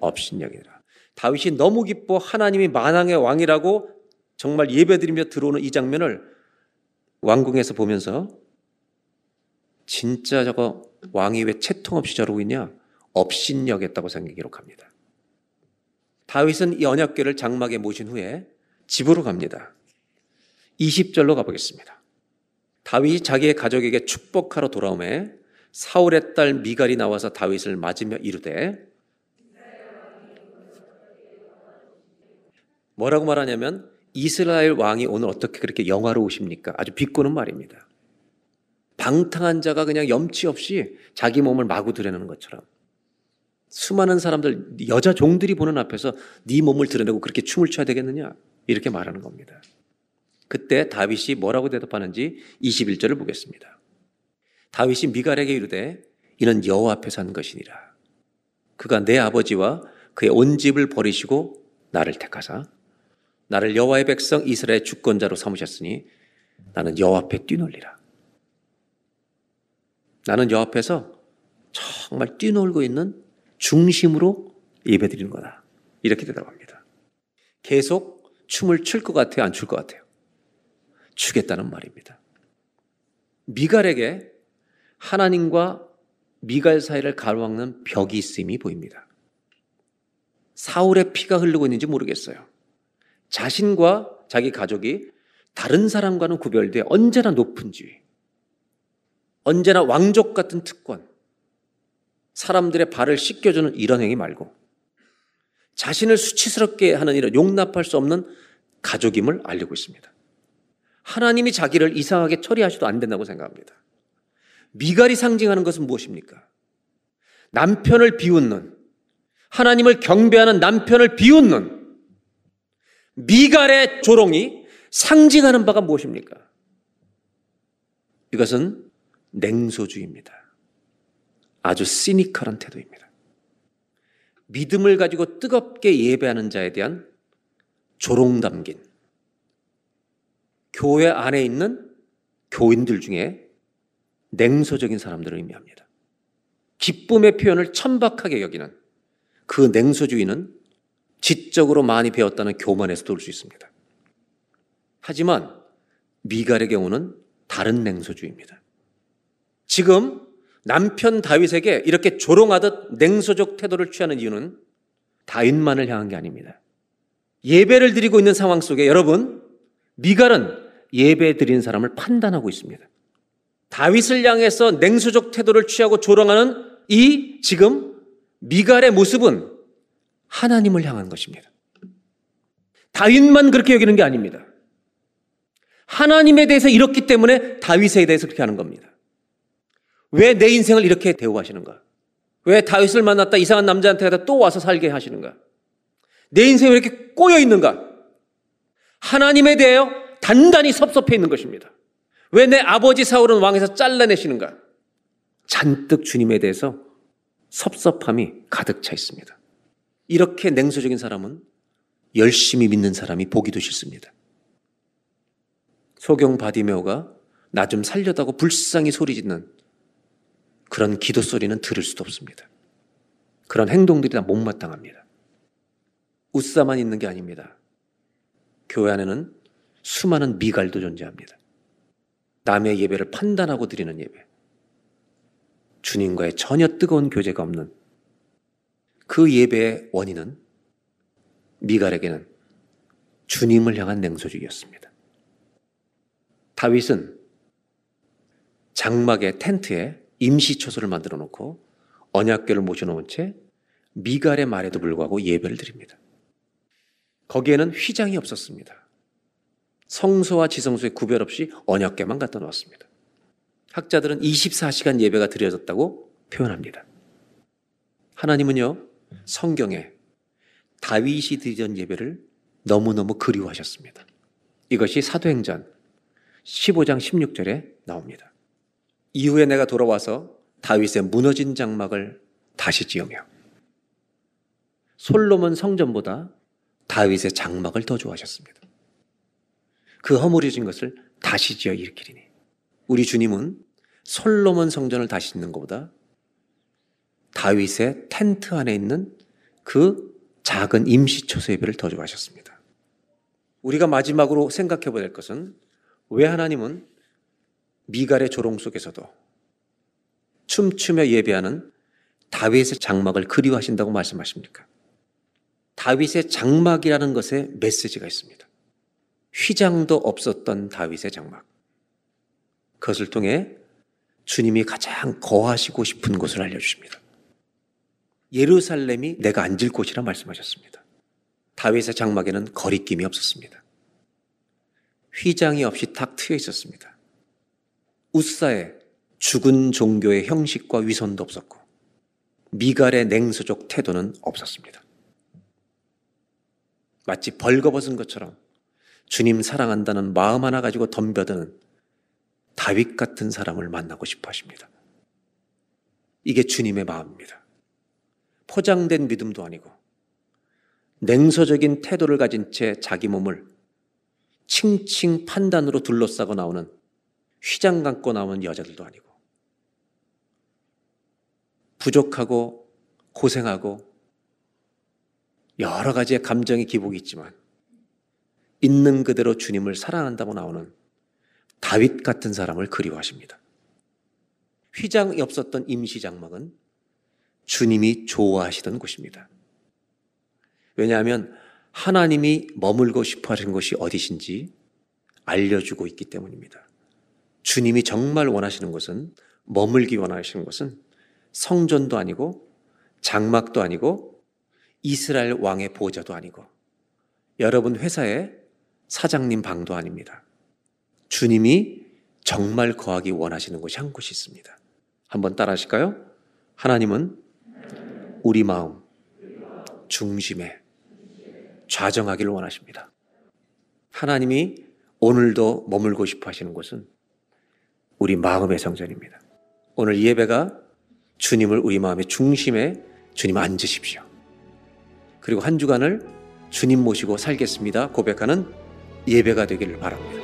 업신여기니라. 다윗이 너무 기뻐 하나님이 만왕의 왕이라고 정말 예배드리며 들어오는 이 장면을 왕궁에서 보면서 진짜 저거 왕이 왜 채통 없이 저러고 있냐? 업신여겼다고 생각 기록합니다. 다윗은 이 언약궤를 장막에 모신 후에 집으로 갑니다. 20절로 가보겠습니다. 다윗이 자기의 가족에게 축복하러 돌아오매 사울의 딸 미갈이 나와서 다윗을 맞으며 이르되 뭐라고 말하냐면 이스라엘 왕이 오늘 어떻게 그렇게 영화로우십니까? 아주 비꼬는 말입니다. 방탕한 자가 그냥 염치 없이 자기 몸을 마구 드러내는 것처럼 수많은 사람들 여자 종들이 보는 앞에서 네 몸을 드러내고 그렇게 춤을 춰야 되겠느냐 이렇게 말하는 겁니다. 그때 다윗이 뭐라고 대답하는지 21절을 보겠습니다. 다윗이 미갈에게 이르되 이는 여호와 앞에서 한 것이니라. 그가 내 아버지와 그의 온 집을 버리시고 나를 택하사 나를 여호와의 백성 이스라엘 주권자로 삼으셨으니 나는 여호와 앞에 뛰놀리라. 나는 여호와 앞에서 정말 뛰놀고 있는 중심으로 예배드리는 거다. 이렇게 대답합니다. 계속 춤을 출 것 같아요? 안 출 것 같아요? 추겠다는 말입니다. 미갈에게 하나님과 미갈 사이를 가로막는 벽이 있음이 보입니다. 사울의 피가 흐르고 있는지 모르겠어요. 자신과 자기 가족이 다른 사람과는 구별돼 언제나 높은 지위, 언제나 왕족 같은 특권, 사람들의 발을 씻겨주는 이런 행위 말고 자신을 수치스럽게 하는 일을 용납할 수 없는 가족임을 알리고 있습니다. 하나님이 자기를 이상하게 처리하셔도 안 된다고 생각합니다. 미갈이 상징하는 것은 무엇입니까? 남편을 비웃는, 하나님을 경배하는 남편을 비웃는 미갈의 조롱이 상징하는 바가 무엇입니까? 이것은 냉소주의입니다. 아주 시니컬한 태도입니다. 믿음을 가지고 뜨겁게 예배하는 자에 대한 조롱 담긴 교회 안에 있는 교인들 중에 냉소적인 사람들을 의미합니다. 기쁨의 표현을 천박하게 여기는 그 냉소주의는 지적으로 많이 배웠다는 교만에서 돌수 있습니다. 하지만 미갈의 경우는 다른 냉소주의입니다. 지금 남편 다윗에게 이렇게 조롱하듯 냉소적 태도를 취하는 이유는 다윗만을 향한 게 아닙니다. 예배를 드리고 있는 상황 속에 여러분, 미갈은 예배 드리는 사람을 판단하고 있습니다. 다윗을 향해서 냉수적 태도를 취하고 조롱하는 이 지금 미갈의 모습은 하나님을 향한 것입니다. 다윗만 그렇게 여기는 게 아닙니다. 하나님에 대해서 이렇기 때문에 다윗에 대해서 그렇게 하는 겁니다. 왜 내 인생을 이렇게 대우하시는가? 왜 다윗을 만났다 이상한 남자한테 가다 또 와서 살게 하시는가? 내 인생이 왜 이렇게 꼬여 있는가? 하나님에 대하여 단단히 섭섭해 있는 것입니다. 왜 내 아버지 사울은 왕에서 잘라내시는가? 잔뜩 주님에 대해서 섭섭함이 가득 차 있습니다. 이렇게 냉소적인 사람은 열심히 믿는 사람이 보기도 싫습니다. 소경 바디메오가 나 좀 살려다고 불쌍히 소리 짓는 그런 기도 소리는 들을 수도 없습니다. 그런 행동들이 다 못마땅합니다. 웃사만 있는 게 아닙니다. 교회 안에는 수많은 미갈도 존재합니다. 남의 예배를 판단하고 드리는 예배. 주님과의 전혀 뜨거운 교제가 없는 그 예배의 원인은 미갈에게는 주님을 향한 냉소주의였습니다. 다윗은 장막의 텐트에 임시 처소를 만들어 놓고 언약궤를 모셔놓은 채 미갈의 말에도 불구하고 예배를 드립니다. 거기에는 휘장이 없었습니다. 성소와 지성소의 구별 없이 언약궤만 갖다 놓았습니다. 학자들은 24시간 예배가 드려졌다고 표현합니다. 하나님은요, 성경에 다윗이 드리던 예배를 너무너무 그리워하셨습니다. 이것이 사도행전 15장 16절에 나옵니다. 이후에 내가 돌아와서 다윗의 무너진 장막을 다시 지으며 솔로몬 성전보다 다윗의 장막을 더 좋아하셨습니다. 그 허물어진 것을 다시 지어 일으키리니 우리 주님은 솔로몬 성전을 다시 짓는 것보다 다윗의 텐트 안에 있는 그 작은 임시초소 예배를 더 좋아하셨습니다. 우리가 마지막으로 생각해 보야 될 것은 왜 하나님은 미갈의 조롱 속에서도 춤추며 예배하는 다윗의 장막을 그리워하신다고 말씀하십니까? 다윗의 장막이라는 것에 메시지가 있습니다. 휘장도 없었던 다윗의 장막. 그것을 통해 주님이 가장 거하시고 싶은 곳을 알려주십니다. 예루살렘이 내가 앉을 곳이라 말씀하셨습니다. 다윗의 장막에는 거리낌이 없었습니다. 휘장이 없이 탁 트여 있었습니다. 우사에 죽은 종교의 형식과 위선도 없었고 미갈의 냉소적 태도는 없었습니다. 마치 벌거벗은 것처럼 주님 사랑한다는 마음 하나 가지고 덤벼드는 다윗 같은 사람을 만나고 싶어 하십니다. 이게 주님의 마음입니다. 포장된 믿음도 아니고 냉소적인 태도를 가진 채 자기 몸을 칭칭 판단으로 둘러싸고 나오는 휘장 감고 나오는 여자들도 아니고 부족하고 고생하고 여러 가지의 감정의 기복이 있지만 있는 그대로 주님을 사랑한다고 나오는 다윗 같은 사람을 그리워하십니다. 휘장이 없었던 임시장막은 주님이 좋아하시던 곳입니다. 왜냐하면 하나님이 머물고 싶어 하시는 곳이 어디신지 알려주고 있기 때문입니다. 주님이 정말 원하시는 것은 머물기 원하시는 것은 성전도 아니고 장막도 아니고 이스라엘 왕의 보좌도 아니고 여러분 회사의 사장님 방도 아닙니다. 주님이 정말 거하기 원하시는 곳이 한 곳이 있습니다. 한번 따라 하실까요? 하나님은 우리 마음 중심에 좌정하기를 원하십니다. 하나님이 오늘도 머물고 싶어 하시는 곳은 우리 마음의 성전입니다. 오늘 예배가 주님을 우리 마음의 중심에 주님 앉으십시오. 그리고 한 주간을 주님 모시고 살겠습니다. 고백하는 예배가 되기를 바랍니다.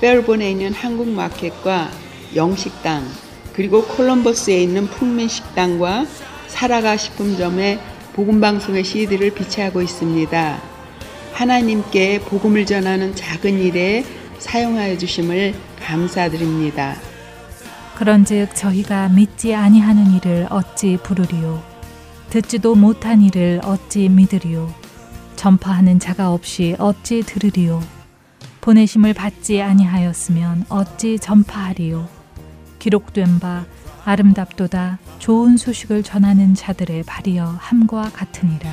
페르본에 있는 한국 마켓과 영식당, 그리고 콜럼버스에 있는 풍민식당과 살아가 식품점에 복음방송의 CD를 비치하고 있습니다. 하나님께 복음을 전하는 작은 일에 사용하여 주심을 감사드립니다. 그런즉 저희가 믿지 아니하는 일을 어찌 부르리요 듣지도 못한 일을 어찌 믿으리요 전파하는 자가 없이 어찌 들으리요 보내심을 받지 아니하였으면 어찌 전파하리요 기록된 바 아름답도다 좋은 소식을 전하는 자들의 발이여 함과 같으니라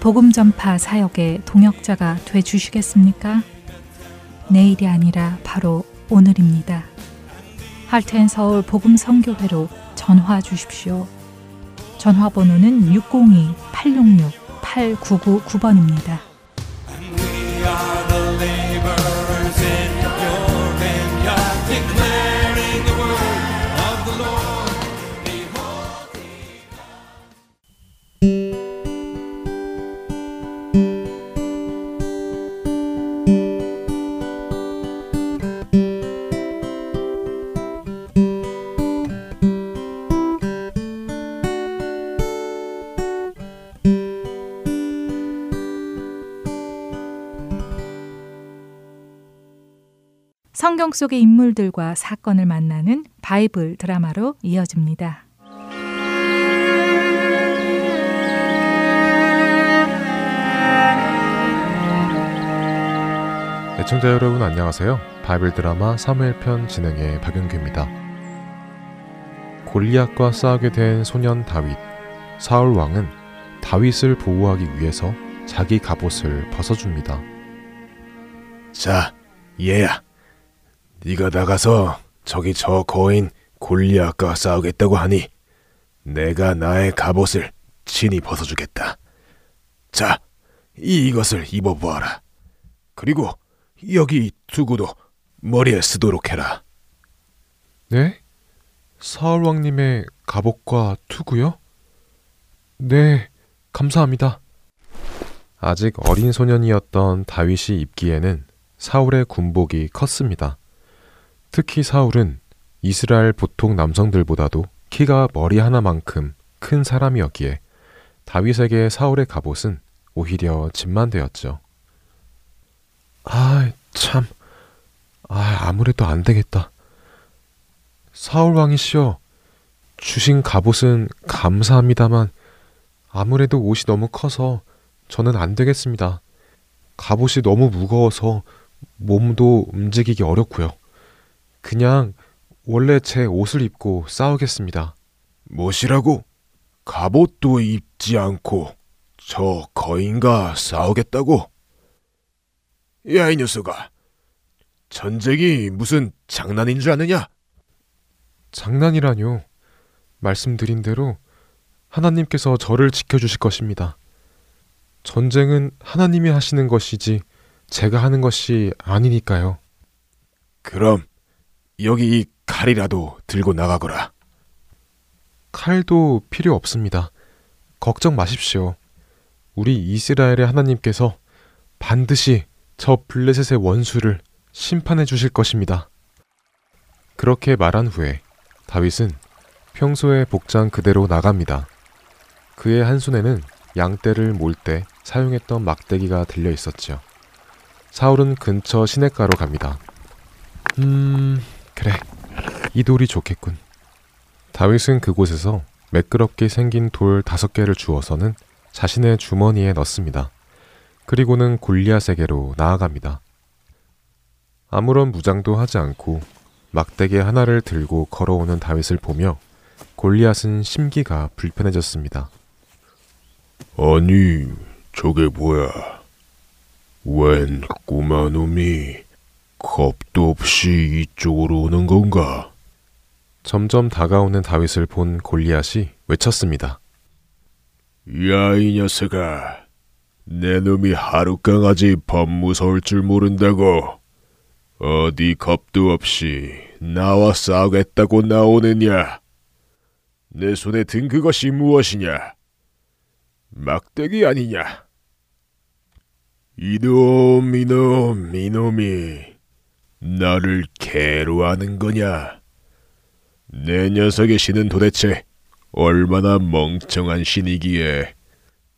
복음 전파 사역의 동역자가 돼 주시겠습니까? 내일이 아니라 바로 오늘입니다. 할텐 서울 복음 선교회로 전화 주십시오. 전화번호는 602-866-8999번입니다. 속의 인물들과 사건을 만나는 바이블 드라마로 이어집니다. 애청자 여러분 안녕하세요. 바이블 드라마 사무엘편 진행의 박영규입니다. 골리앗과 싸우게 된 소년 다윗. 사울 왕은 다윗을 보호하기 위해서 자기 갑옷을 벗어줍니다. 자, 얘야. 네가 나가서 저기 저 거인 골리앗과 싸우겠다고 하니 내가 나의 갑옷을 친히 벗어주겠다. 자, 이것을 입어보아라. 그리고 여기 이 투구도 머리에 쓰도록 해라. 네? 사울 왕님의 갑옷과 투구요? 네, 감사합니다. 아직 어린 소년이었던 다윗이 입기에는 사울의 군복이 컸습니다. 특히 사울은 이스라엘 보통 남성들보다도 키가 머리 하나만큼 큰 사람이었기에 다윗에게 사울의 갑옷은 오히려 짐만 되었죠. 아, 참. 아, 아무래도 안 되겠다. 사울 왕이시여, 주신 갑옷은 감사합니다만 아무래도 옷이 너무 커서 저는 안 되겠습니다. 갑옷이 너무 무거워서 몸도 움직이기 어렵고요. 그냥 원래 제 옷을 입고 싸우겠습니다. 무엇이라고? 갑옷도 입지 않고 저 거인과 싸우겠다고? 야, 이 녀석아. 전쟁이 무슨 장난인 줄 아느냐? 장난이라뇨. 말씀드린 대로 하나님께서 저를 지켜주실 것입니다. 전쟁은 하나님이 하시는 것이지 제가 하는 것이 아니니까요. 그럼 여기 이 칼이라도 들고 나가거라. 칼도 필요 없습니다. 걱정 마십시오. 우리 이스라엘의 하나님께서 반드시 저 블레셋의 원수를 심판해 주실 것입니다. 그렇게 말한 후에 다윗은 평소의 복장 그대로 나갑니다. 그의 한 손에는 양떼를 몰 때 사용했던 막대기가 들려 있었지요. 사울은 근처 시냇가로 갑니다. 음, 그래. 이 돌이 좋겠군. 다윗은 그곳에서 매끄럽게 생긴 돌 다섯 개를 주워서는 자신의 주머니에 넣습니다. 그리고는 골리앗에게로 나아갑니다. 아무런 무장도 하지 않고 막대기 하나를 들고 걸어오는 다윗을 보며 골리앗은 심기가 불편해졌습니다. 아니, 저게 뭐야? 웬 꼬마 놈이 겁도 없이 이쪽으로 오는 건가? 점점 다가오는 다윗을 본 골리앗이 외쳤습니다. 야, 이 녀석아. 내 놈이 하루 강아지 법 무서울 줄 모른다고. 어디 겁도 없이 나와 싸우겠다고 나오느냐? 내 손에 든 그것이 무엇이냐? 막대기 아니냐? 이놈, 이놈, 이놈이 나를 개로 하는 거냐? 내 녀석의 신은 도대체 얼마나 멍청한 신이기에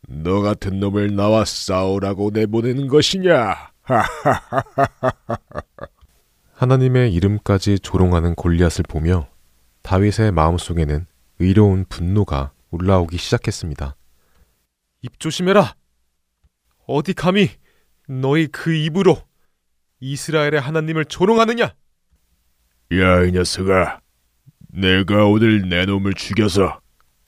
너 같은 놈을 나와 싸우라고 내보내는 것이냐? 하나님의 이름까지 조롱하는 골리앗을 보며 다윗의 마음속에는 의로운 분노가 올라오기 시작했습니다. 입 조심해라. 어디 감히 너희 그 입으로 이스라엘의 하나님을 조롱하느냐? 야, 이 녀석아. 내가 오늘 내 놈을 죽여서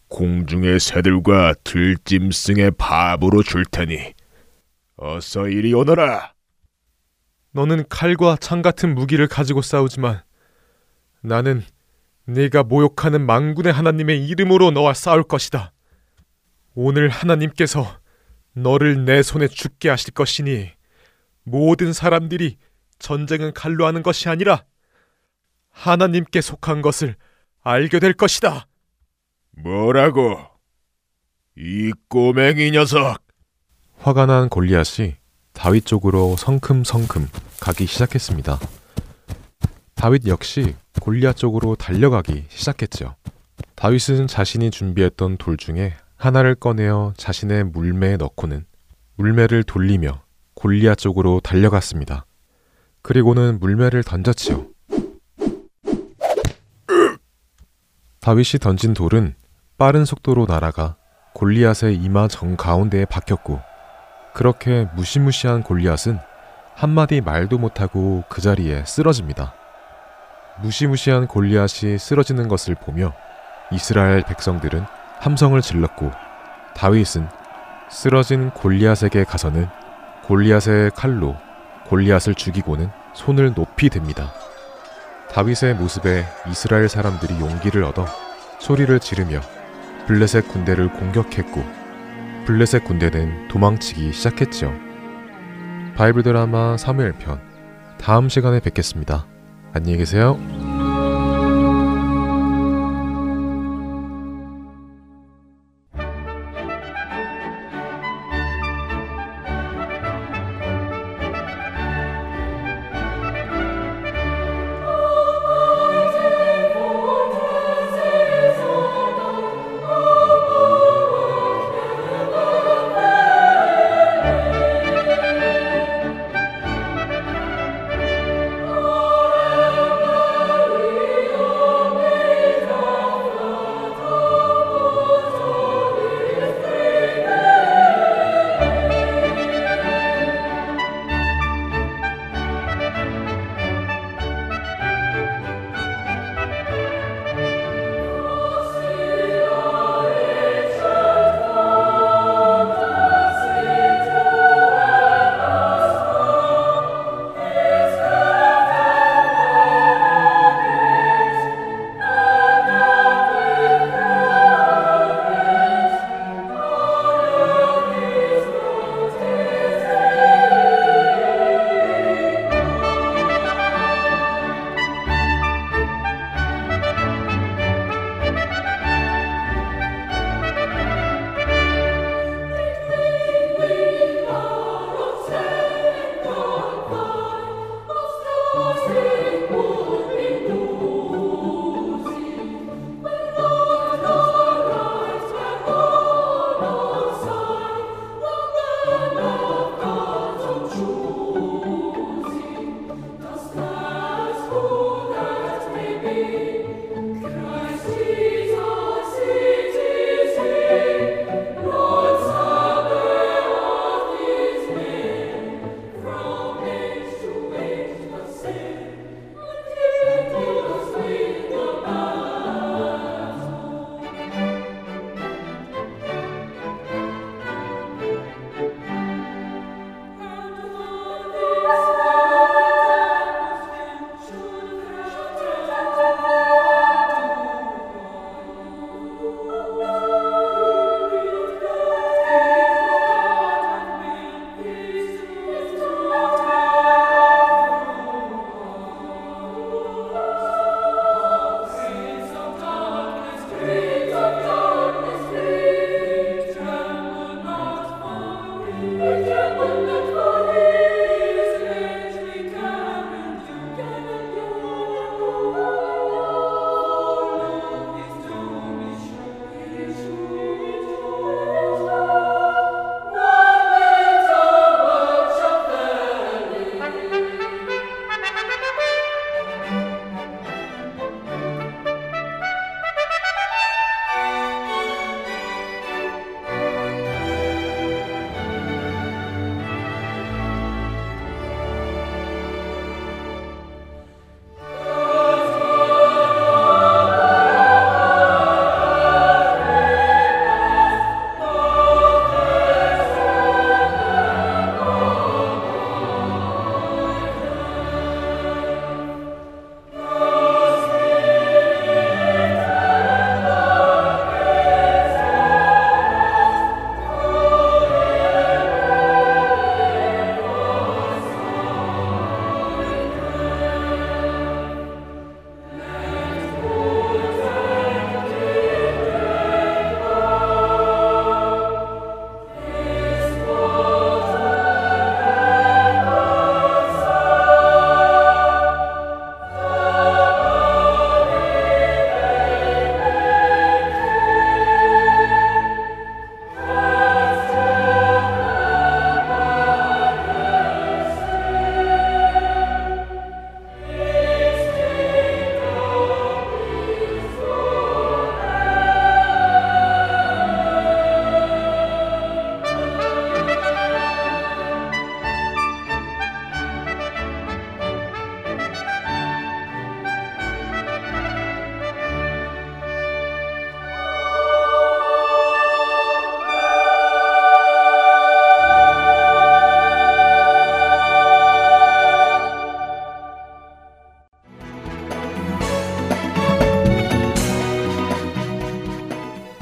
공중의 새들과 들짐승의 밥으로 줄 테니 어서 이리 오너라. 너는 칼과 창 같은 무기를 가지고 싸우지만 나는 네가 모욕하는 망군의 하나님의 이름으로 너와 싸울 것이다. 오늘 하나님께서 너를 내 손에 죽게 하실 것이니 모든 사람들이 전쟁은 칼로 하는 것이 아니라 하나님께 속한 것을 알게 될 것이다. 뭐라고? 이 꼬맹이 녀석! 화가 난 골리앗이 다윗 쪽으로 성큼성큼 가기 시작했습니다. 다윗 역시 골리앗 쪽으로 달려가기 시작했죠. 다윗은 자신이 준비했던 돌 중에 하나를 꺼내어 자신의 물매에 넣고는 물매를 돌리며 골리앗 쪽으로 달려갔습니다. 그리고는 물매를 던졌지요. 다윗이 던진 돌은 빠른 속도로 날아가 골리앗의 이마 정 가운데에 박혔고 그렇게 무시무시한 골리앗은 한마디 말도 못하고 그 자리에 쓰러집니다. 무시무시한 골리앗이 쓰러지는 것을 보며 이스라엘 백성들은 함성을 질렀고 다윗은 쓰러진 골리앗에게 가서는 골리앗의 칼로 골리앗을 죽이고는 손을 높이 듭니다. 다윗의 모습에 이스라엘 사람들이 용기를 얻어 소리를 지르며 블레셋 군대를 공격했고 블레셋 군대는 도망치기 시작했죠. 바이블 드라마 3일 편 다음 시간에 뵙겠습니다. 안녕히 계세요.